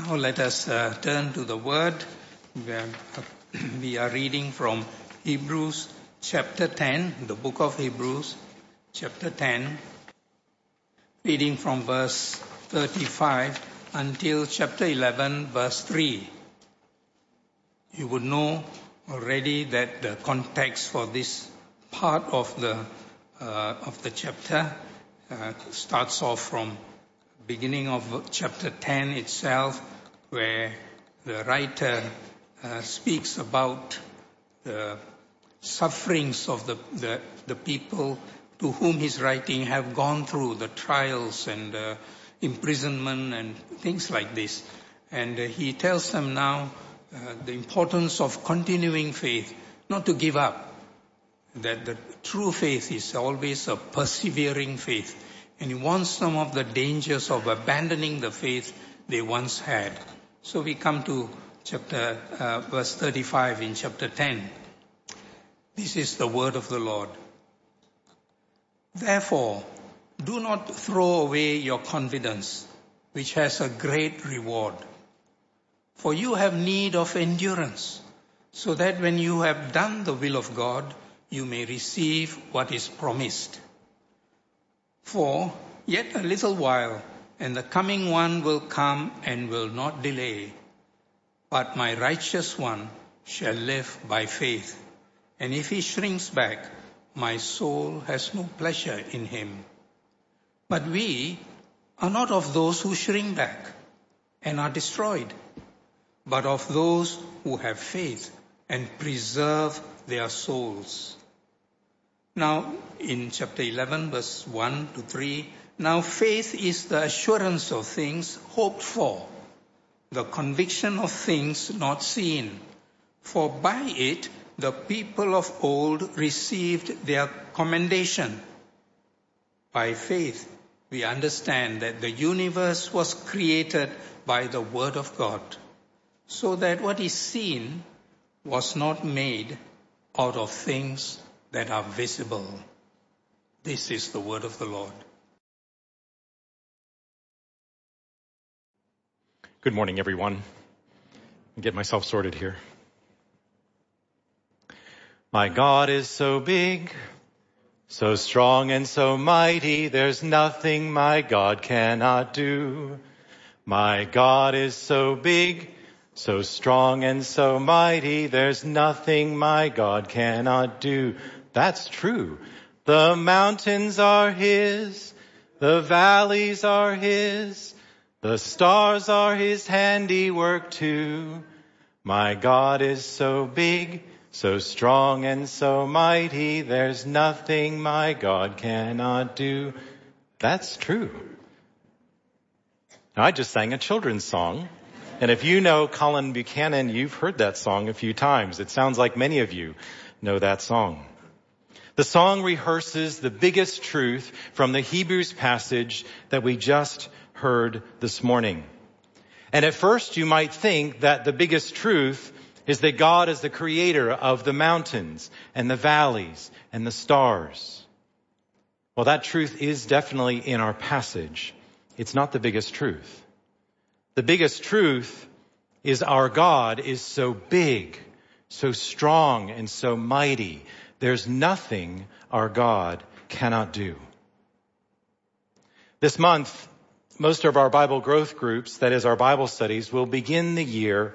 Now let us uh, turn to the word. We are reading from Hebrews chapter 10, the book of Hebrews, chapter 10, reading from verse 35 until chapter 11, verse 3. You would know already that the context for this part of the uh, of the chapter uh, starts off from beginning of chapter 10 itself, where the writer uh, speaks about the sufferings of the, the, the, people to whom he's writing have gone through the trials and uh, imprisonment and things like this. And uh, he tells them now uh, the importance of continuing faith, not to give up. That the true faith is always a persevering faith and he warns some of the dangers of abandoning the faith they once had. So we come to chapter uh, verse 35 in chapter 10. This is the word of the Lord. Therefore, do not throw away your confidence, which has a great reward. For you have need of endurance, so that when you have done the will of God, you may receive what is promised. For yet a little while, and the coming one will come and will not delay. But my righteous one shall live by faith. And if he shrinks back, my soul has no pleasure in him. But we are not of those who shrink back and are destroyed, but of those who have faith and preserve their souls. Now, in chapter 11, verse 1 to 3, now faith is the assurance of things hoped for, the conviction of things not seen. For by it the people of old received their commendation. By faith, we understand that the universe was created by the Word of God, so that what is seen was not made out of things that are visible. This is the word of the Lord. Good morning, everyone. Get myself sorted here. My God is so big, so strong and so mighty, there's nothing my God cannot do. My God is so big, so strong and so mighty, there's nothing my God cannot do. That's true. The mountains are His, the valleys are His, the stars are His handiwork too. My God is so big, so strong and so mighty, there's nothing my God cannot do. That's true. Now, I just sang a children's song. And if you know Colin Buchanan, you've heard that song a few times. It sounds like many of you know that song. The song rehearses the biggest truth from the Hebrews passage that we just heard this morning. And at first you might think that the biggest truth is that God is the creator of the mountains and the valleys and the stars. Well, that truth is definitely in our passage. It's not the biggest truth. The biggest truth is our God is so big, so strong, and so mighty there's nothing our God cannot do. This month, most of our Bible growth groups, that is our Bible studies, will begin the year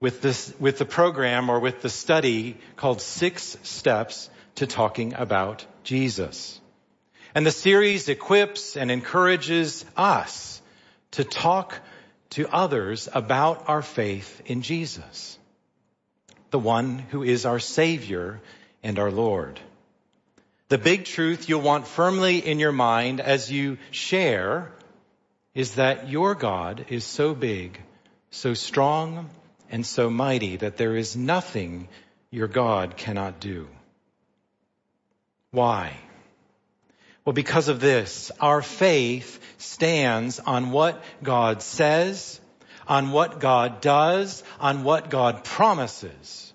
with this, with the program or with the study called Six Steps to Talking About Jesus. And the series equips and encourages us to talk to others about our faith in Jesus, the one who is our Savior and our Lord. The big truth you'll want firmly in your mind as you share is that your God is so big, so strong, and so mighty that there is nothing your God cannot do. Why? Well, because of this, our faith stands on what God says, on what God does, on what God promises.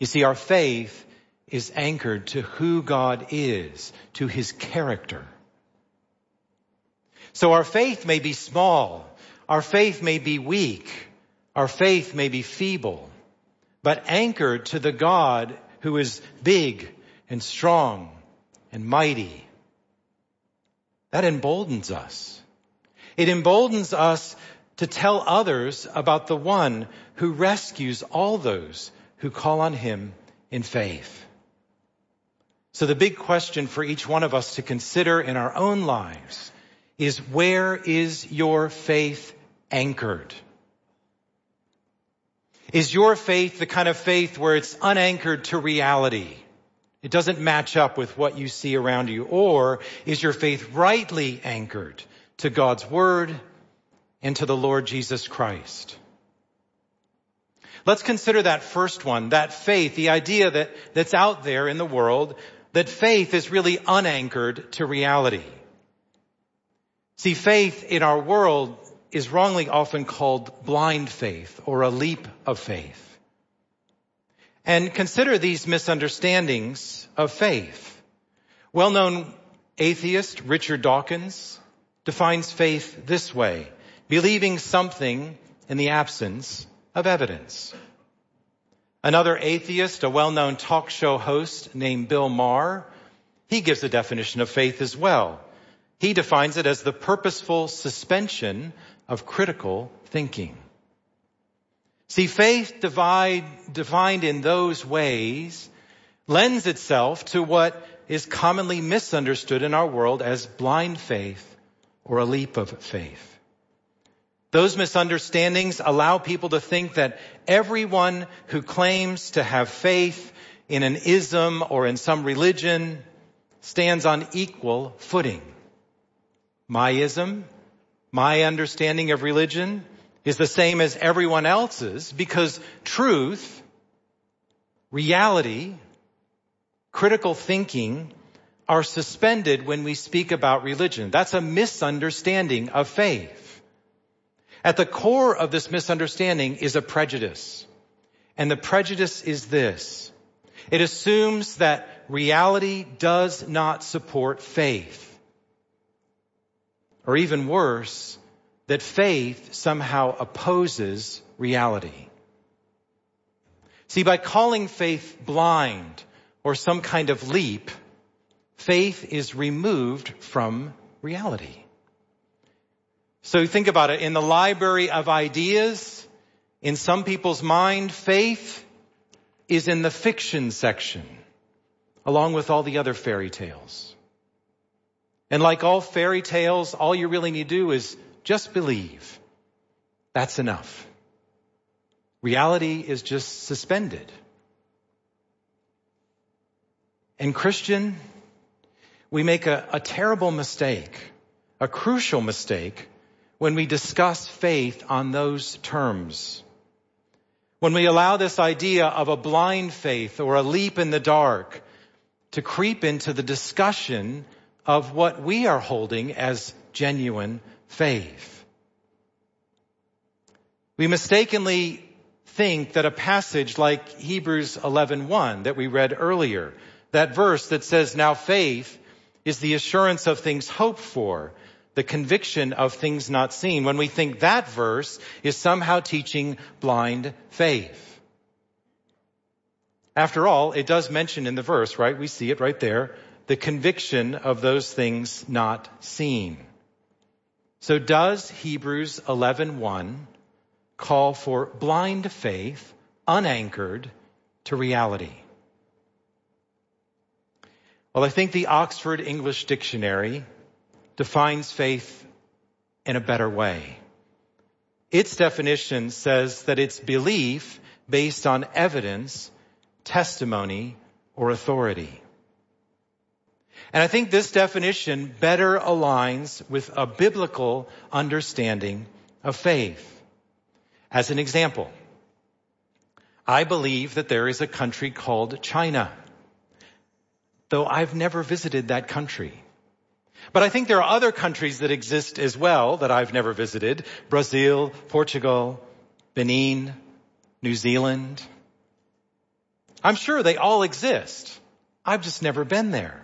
You see, our faith is anchored to who God is, to his character. So our faith may be small, our faith may be weak, our faith may be feeble, but anchored to the God who is big and strong and mighty. That emboldens us. It emboldens us to tell others about the one who rescues all those who call on him in faith. So the big question for each one of us to consider in our own lives is where is your faith anchored? Is your faith the kind of faith where it's unanchored to reality? It doesn't match up with what you see around you. Or is your faith rightly anchored to God's word and to the Lord Jesus Christ? Let's consider that first one, that faith, the idea that, that's out there in the world, that faith is really unanchored to reality. See, faith in our world is wrongly often called blind faith or a leap of faith. And consider these misunderstandings of faith. Well-known atheist Richard Dawkins defines faith this way, believing something in the absence of evidence. Another atheist, a well-known talk show host named Bill Maher, he gives a definition of faith as well. He defines it as the purposeful suspension of critical thinking. See, faith divide, defined in those ways lends itself to what is commonly misunderstood in our world as blind faith or a leap of faith. Those misunderstandings allow people to think that everyone who claims to have faith in an ism or in some religion stands on equal footing. My ism, my understanding of religion is the same as everyone else's because truth, reality, critical thinking are suspended when we speak about religion. That's a misunderstanding of faith. At the core of this misunderstanding is a prejudice. And the prejudice is this. It assumes that reality does not support faith. Or even worse, that faith somehow opposes reality. See, by calling faith blind or some kind of leap, faith is removed from reality. So think about it. In the library of ideas, in some people's mind, faith is in the fiction section, along with all the other fairy tales. And like all fairy tales, all you really need to do is just believe. That's enough. Reality is just suspended. And Christian, we make a, a terrible mistake, a crucial mistake, when we discuss faith on those terms. When we allow this idea of a blind faith or a leap in the dark to creep into the discussion of what we are holding as genuine faith. We mistakenly think that a passage like Hebrews 11:1 that we read earlier, that verse that says now faith is the assurance of things hoped for, the conviction of things not seen, when we think that verse is somehow teaching blind faith. After all, it does mention in the verse, right? We see it right there. The conviction of those things not seen. So does Hebrews 11:1 call for blind faith unanchored to reality? Well, I think the Oxford English Dictionary defines faith in a better way. Its definition says that it's belief based on evidence, testimony, or authority. And I think this definition better aligns with a biblical understanding of faith. As an example, I believe that there is a country called China, though I've never visited that country. But I think there are other countries that exist as well that I've never visited. Brazil, Portugal, Benin, New Zealand. I'm sure they all exist. I've just never been there.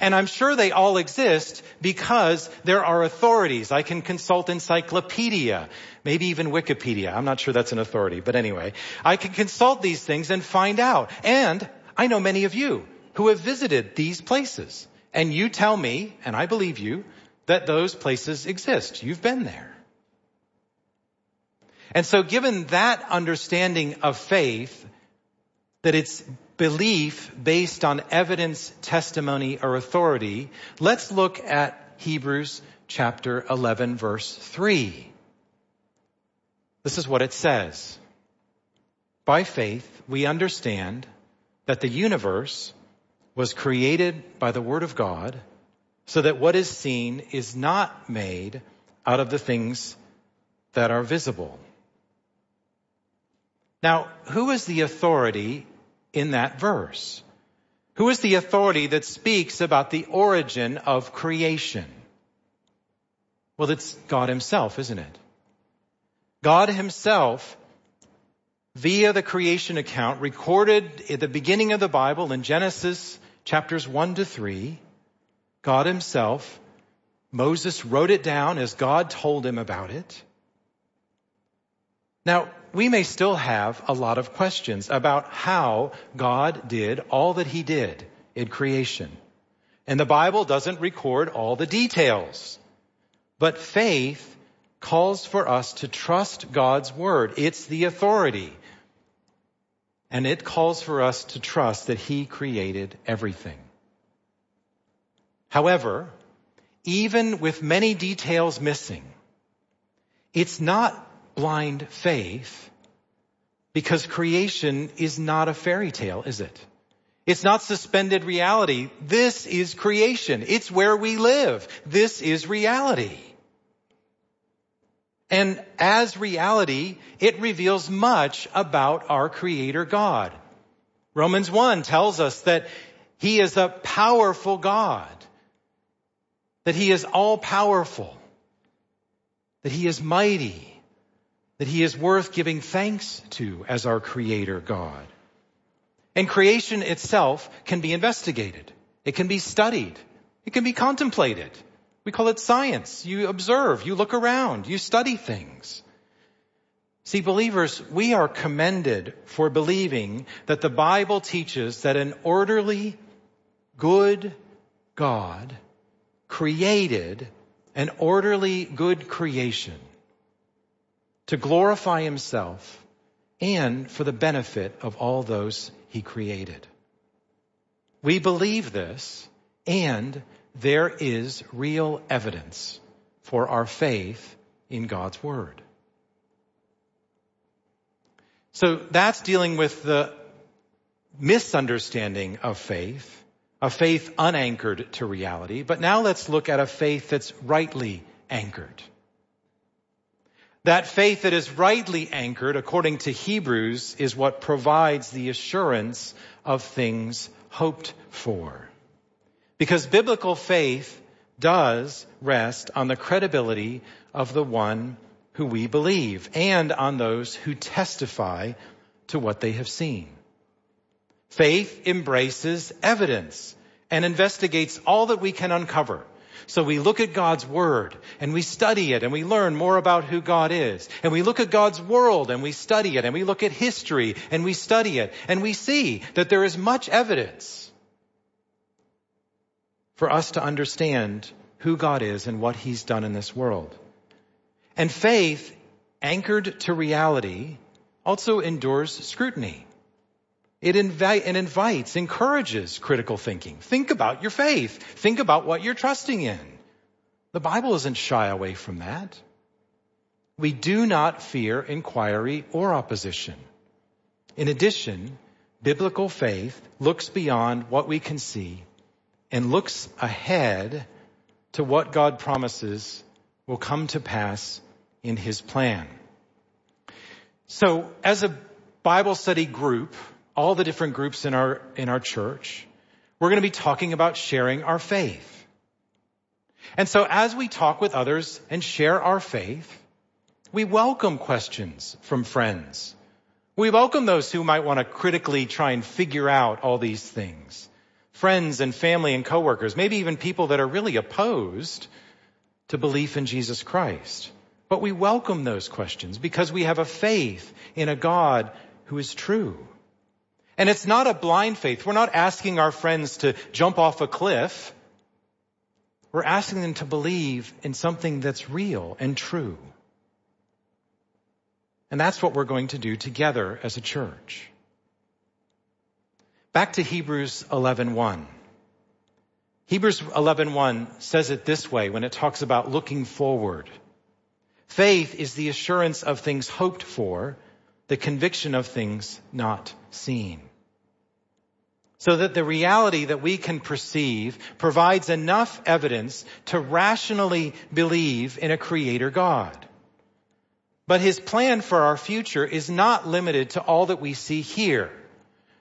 And I'm sure they all exist because there are authorities. I can consult encyclopedia, maybe even Wikipedia. I'm not sure that's an authority, but anyway, I can consult these things and find out. And I know many of you who have visited these places. And you tell me, and I believe you, that those places exist. You've been there. And so given that understanding of faith, that it's belief based on evidence, testimony, or authority, let's look at Hebrews chapter 11 verse 3. This is what it says. By faith, we understand that the universe was created by the word of God so that what is seen is not made out of the things that are visible. Now, who is the authority in that verse? Who is the authority that speaks about the origin of creation? Well, it's God himself, isn't it? God himself, via the creation account recorded at the beginning of the Bible in Genesis chapters 1 to 3, God himself, Moses wrote it down as God told him about it. Now, we may still have a lot of questions about how God did all that he did in creation. And the Bible doesn't record all the details. But faith calls for us to trust God's word. It's the authority. And it calls for us to trust that he created everything. However, even with many details missing, it's not blind faith because creation is not a fairy tale, is it? It's not suspended reality. This is creation. It's where we live. This is reality. And as reality, it reveals much about our creator God. Romans 1 tells us that he is a powerful God, that he is all powerful, that he is mighty, that he is worth giving thanks to as our creator God. And creation itself can be investigated. It can be studied. It can be contemplated. We call it science. You observe, you look around, you study things. See, believers, we are commended for believing that the Bible teaches that an orderly, good God created an orderly, good creation to glorify himself and for the benefit of all those he created. We believe this and there is real evidence for our faith in God's Word. So that's dealing with the misunderstanding of faith, a faith unanchored to reality. But now let's look at a faith that's rightly anchored. That faith that is rightly anchored, according to Hebrews, is what provides the assurance of things hoped for. Because biblical faith does rest on the credibility of the one who we believe and on those who testify to what they have seen. Faith embraces evidence and investigates all that we can uncover so we look at God's Word and we study it and we learn more about who God is. And we look at God's world and we study it and we look at history and we study it and we see that there is much evidence for us to understand who God is and what He's done in this world. And faith, anchored to reality, also endures scrutiny. It, invi- it invites, encourages critical thinking. Think about your faith. Think about what you're trusting in. The Bible isn't shy away from that. We do not fear inquiry or opposition. In addition, biblical faith looks beyond what we can see and looks ahead to what God promises will come to pass in His plan. So as a Bible study group, all the different groups in our, in our church, we're going to be talking about sharing our faith. And so as we talk with others and share our faith, we welcome questions from friends. We welcome those who might want to critically try and figure out all these things. friends and family and coworkers, maybe even people that are really opposed to belief in Jesus Christ. But we welcome those questions because we have a faith in a God who is true. And it's not a blind faith. We're not asking our friends to jump off a cliff. We're asking them to believe in something that's real and true. And that's what we're going to do together as a church. Back to Hebrews 11:1. Hebrews 11:1 says it this way when it talks about looking forward. Faith is the assurance of things hoped for, the conviction of things not seen. So that the reality that we can perceive provides enough evidence to rationally believe in a creator God. But his plan for our future is not limited to all that we see here.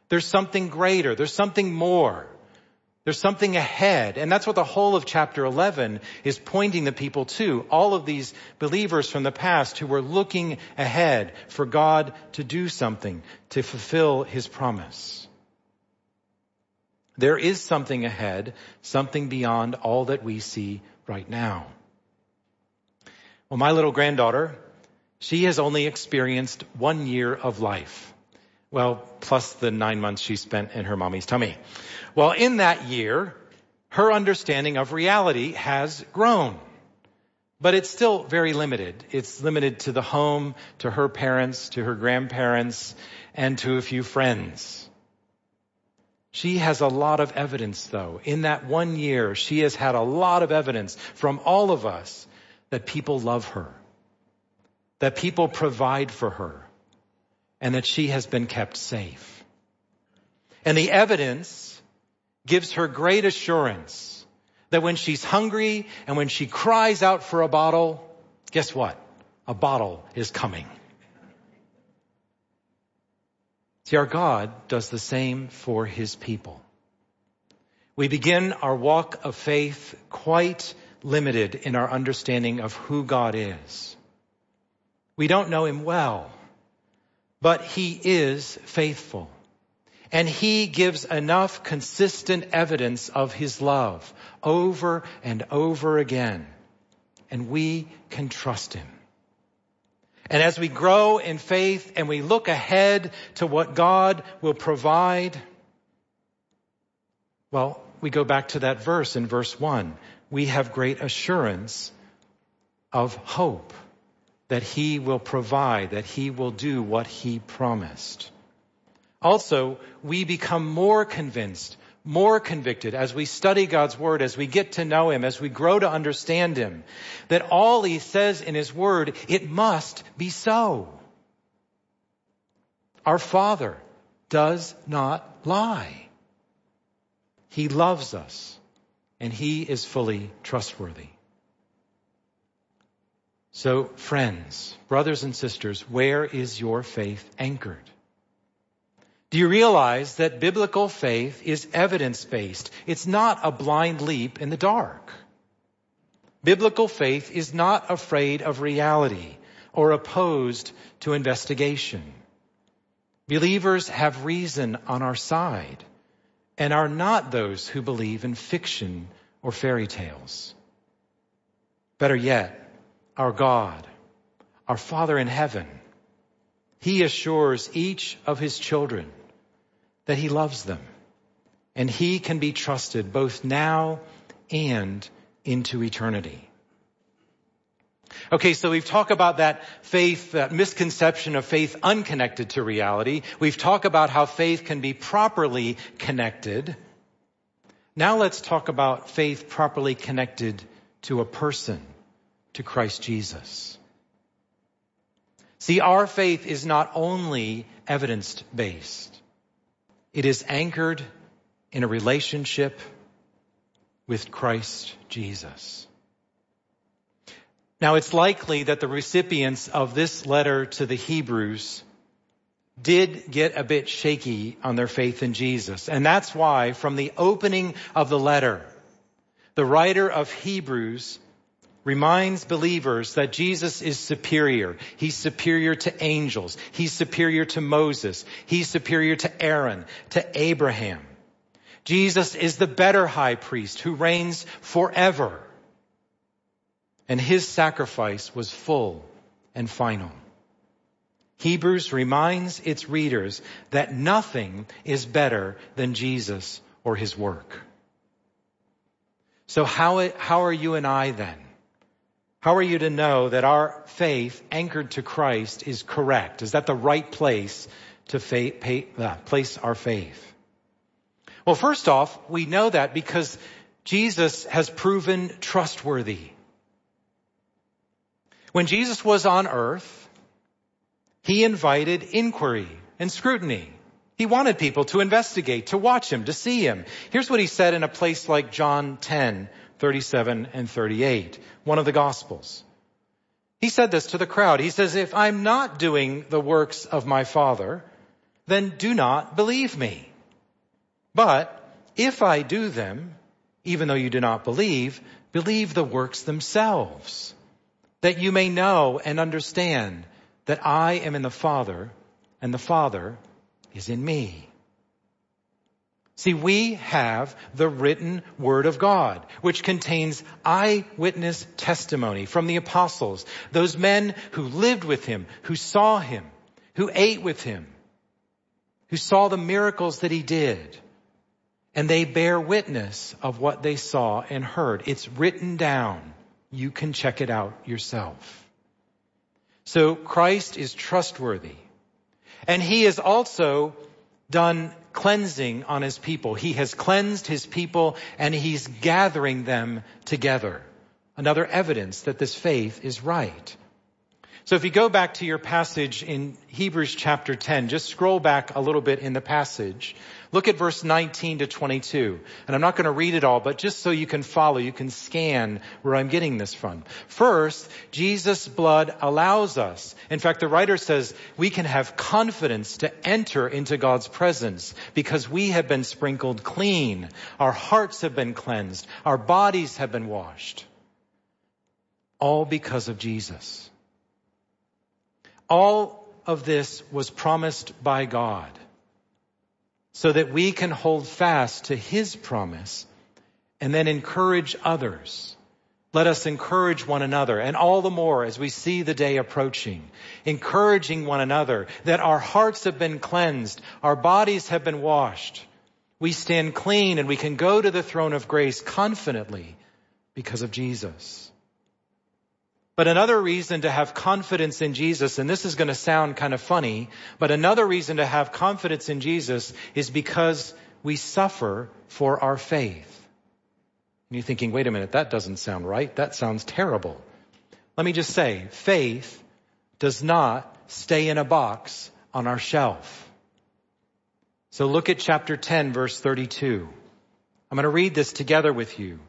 There's something greater. There's something more. There's something ahead. And that's what the whole of chapter 11 is pointing the people to. All of these believers from the past who were looking ahead for God to do something, to fulfill his promise. There is something ahead, something beyond all that we see right now. Well, my little granddaughter, she has only experienced one year of life. Well, plus the nine months she spent in her mommy's tummy. Well, in that year, her understanding of reality has grown. But it's still very limited. It's limited to the home, to her parents, to her grandparents, and to a few friends. She has a lot of evidence though. In that one year, she has had a lot of evidence from all of us that people love her, that people provide for her, and that she has been kept safe. And the evidence gives her great assurance that when she's hungry and when she cries out for a bottle, guess what? A bottle is coming. See, our God does the same for his people. We begin our walk of faith quite limited in our understanding of who God is. We don't know him well but he is faithful. And he gives enough consistent evidence of his love over and over again. And we can trust him. And as we grow in faith and we look ahead to what God will provide, well, we go back to that verse in verse one. We have great assurance of hope that he will provide, that he will do what he promised. Also, we become more convinced, more convicted as we study God's word, as we get to know him, as we grow to understand him, that all he says in his word, it must be so. Our Father does not lie. He loves us and he is fully trustworthy. So, friends, brothers and sisters, where is your faith anchored? Do you realize that biblical faith is evidence based? It's not a blind leap in the dark. Biblical faith is not afraid of reality or opposed to investigation. Believers have reason on our side and are not those who believe in fiction or fairy tales. Better yet, our God, our Father in heaven, He assures each of His children that He loves them and He can be trusted both now and into eternity. Okay, so we've talked about that faith, that misconception of faith unconnected to reality. We've talked about how faith can be properly connected. Now let's talk about faith properly connected to a person to Christ Jesus. See, our faith is not only evidence based, it is anchored in a relationship with Christ Jesus. Now, it's likely that the recipients of this letter to the Hebrews did get a bit shaky on their faith in Jesus. And that's why from the opening of the letter, the writer of Hebrews reminds believers that Jesus is superior. He's superior to angels. He's superior to Moses. He's superior to Aaron, to Abraham. Jesus is the better high priest who reigns forever. And his sacrifice was full and final. Hebrews reminds its readers that nothing is better than Jesus or his work. So how, how are you and I then? How are you to know that our faith anchored to Christ is correct? Is that the right place to faith, pay, uh, place our faith? Well, first off, we know that because Jesus has proven trustworthy. When Jesus was on earth, he invited inquiry and scrutiny. He wanted people to investigate, to watch him, to see him. Here's what he said in a place like John 10, 37 and 38, one of the gospels. He said this to the crowd. He says, if I'm not doing the works of my father, then do not believe me. But if I do them, even though you do not believe, believe the works themselves, that you may know and understand that I am in the Father and the Father is in me. See, we have the written Word of God, which contains eyewitness testimony from the apostles, those men who lived with Him, who saw Him, who ate with Him, who saw the miracles that He did. And they bear witness of what they saw and heard. It's written down. You can check it out yourself. So Christ is trustworthy. And he has also done cleansing on his people. He has cleansed his people and he's gathering them together. Another evidence that this faith is right. So if you go back to your passage in Hebrews chapter 10, just scroll back a little bit in the passage. Look at verse 19 to 22. And I'm not going to read it all, but just so you can follow, you can scan where I'm getting this from. First, Jesus' blood allows us. In fact, the writer says we can have confidence to enter into God's presence because we have been sprinkled clean. Our hearts have been cleansed. Our bodies have been washed. All because of Jesus. All of this was promised by God so that we can hold fast to His promise and then encourage others. Let us encourage one another and all the more as we see the day approaching, encouraging one another that our hearts have been cleansed, our bodies have been washed. We stand clean and we can go to the throne of grace confidently because of Jesus. But another reason to have confidence in Jesus, and this is going to sound kind of funny, but another reason to have confidence in Jesus is because we suffer for our faith. And you're thinking, wait a minute, that doesn't sound right. That sounds terrible. Let me just say, faith does not stay in a box on our shelf. So look at chapter 10, verse 32. I'm going to read this together with you.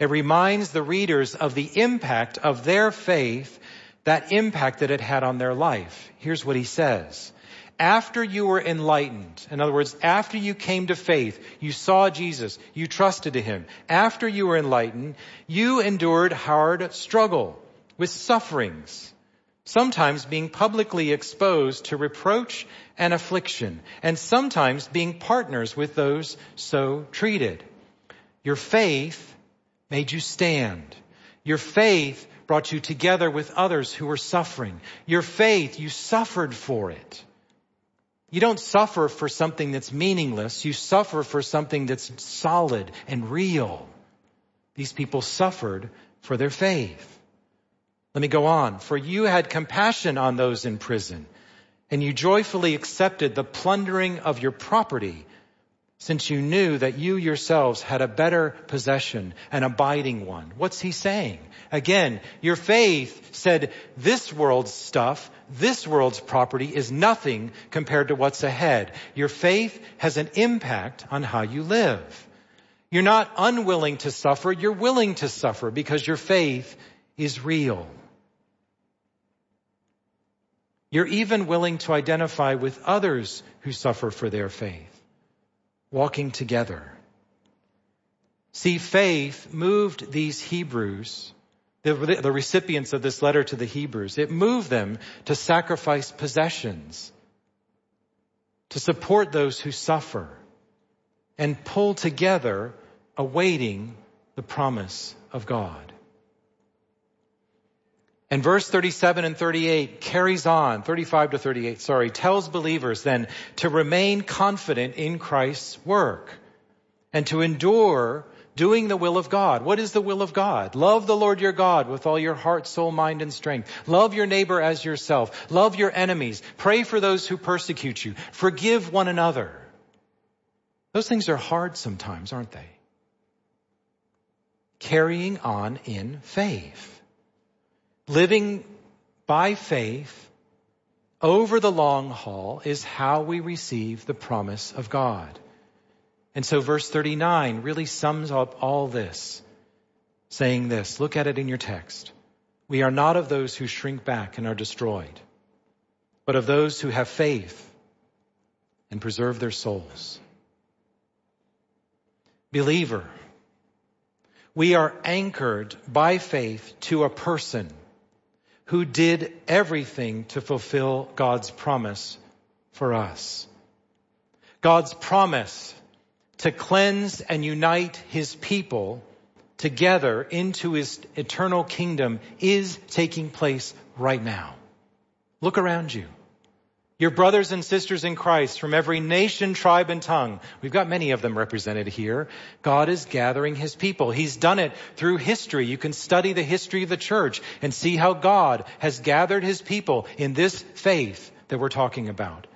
It reminds the readers of the impact of their faith, that impact that it had on their life. Here's what he says. After you were enlightened, in other words, after you came to faith, you saw Jesus, you trusted to him. After you were enlightened, you endured hard struggle with sufferings, sometimes being publicly exposed to reproach and affliction, and sometimes being partners with those so treated. Your faith made you stand. Your faith brought you together with others who were suffering. Your faith, you suffered for it. You don't suffer for something that's meaningless. You suffer for something that's solid and real. These people suffered for their faith. Let me go on. For you had compassion on those in prison, and you joyfully accepted the plundering of your property since you knew that you yourselves had a better possession, an abiding one. What's he saying? Again, your faith said this world's stuff, this world's property is nothing compared to what's ahead. Your faith has an impact on how you live. You're not unwilling to suffer, you're willing to suffer because your faith is real. You're even willing to identify with others who suffer for their faith walking together. See, faith moved these Hebrews, the, the, recipients of this letter to the Hebrews, it moved them to sacrifice possessions, to support those who suffer, and pull together awaiting the promise of God. And verse 37 and 38 carries on, 35 to 38, sorry, tells believers then to remain confident in Christ's work and to endure doing the will of God. What is the will of God? Love the Lord your God with all your heart, soul, mind, and strength. Love your neighbor as yourself. Love your enemies. Pray for those who persecute you. Forgive one another. Those things are hard sometimes, aren't they? Carrying on in faith. Living by faith over the long haul is how we receive the promise of God. And so verse 39 really sums up all this, saying this, look at it in your text. We are not of those who shrink back and are destroyed, but of those who have faith and preserve their souls. Believer, we are anchored by faith to a person who did everything to fulfill God's promise for us. God's promise to cleanse and unite his people together into his eternal kingdom is taking place right now. Look around you. Your brothers and sisters in Christ from every nation, tribe, and tongue. We've got many of them represented here. God is gathering his people. He's done it through history. You can study the history of the church and see how God has gathered his people in this faith that we're talking about.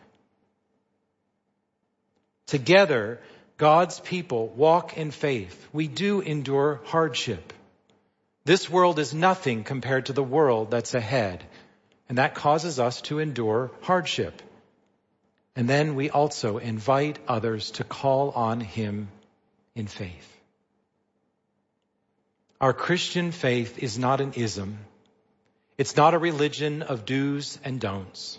Together, God's people walk in faith. We do endure hardship. This world is nothing compared to the world that's ahead. And that causes us to endure hardship. And then we also invite others to call on Him in faith. Our Christian faith is not an ism. It's not a religion of do's and don'ts.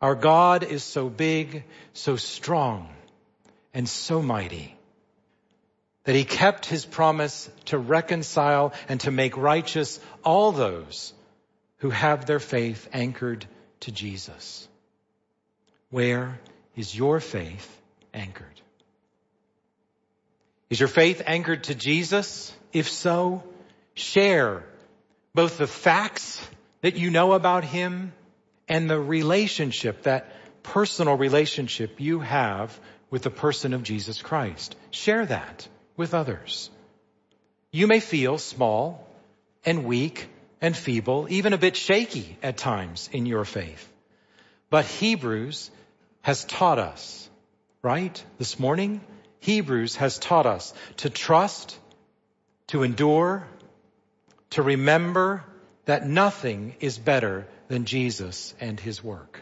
Our God is so big, so strong, and so mighty that he kept his promise to reconcile and to make righteous all those who have their faith anchored to Jesus. Where is your faith anchored? Is your faith anchored to Jesus? If so, share both the facts that you know about Him and the relationship, that personal relationship you have with the person of Jesus Christ. Share that with others. You may feel small and weak and feeble, even a bit shaky at times in your faith. But Hebrews has taught us, right? This morning, Hebrews has taught us to trust, to endure, to remember that nothing is better than Jesus and his work.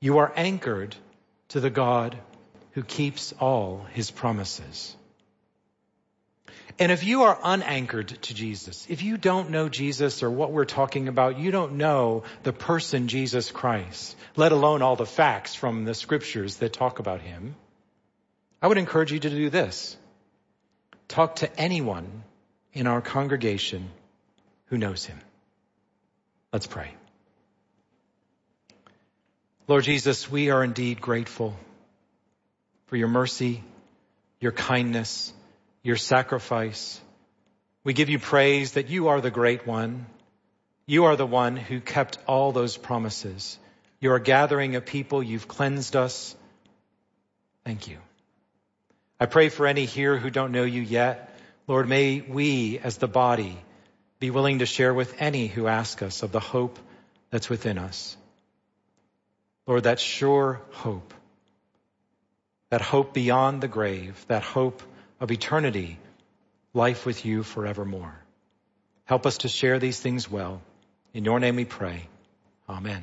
You are anchored to the God who keeps all his promises. And if you are unanchored to Jesus, if you don't know Jesus or what we're talking about, you don't know the person Jesus Christ, let alone all the facts from the scriptures that talk about him, I would encourage you to do this. Talk to anyone in our congregation who knows him. Let's pray. Lord Jesus, we are indeed grateful for your mercy, your kindness, your sacrifice. We give you praise that you are the great one. You are the one who kept all those promises. You are gathering a people. You've cleansed us. Thank you. I pray for any here who don't know you yet. Lord, may we as the body be willing to share with any who ask us of the hope that's within us. Lord, that sure hope, that hope beyond the grave, that hope of eternity, life with you forevermore. Help us to share these things well. In your name we pray. Amen.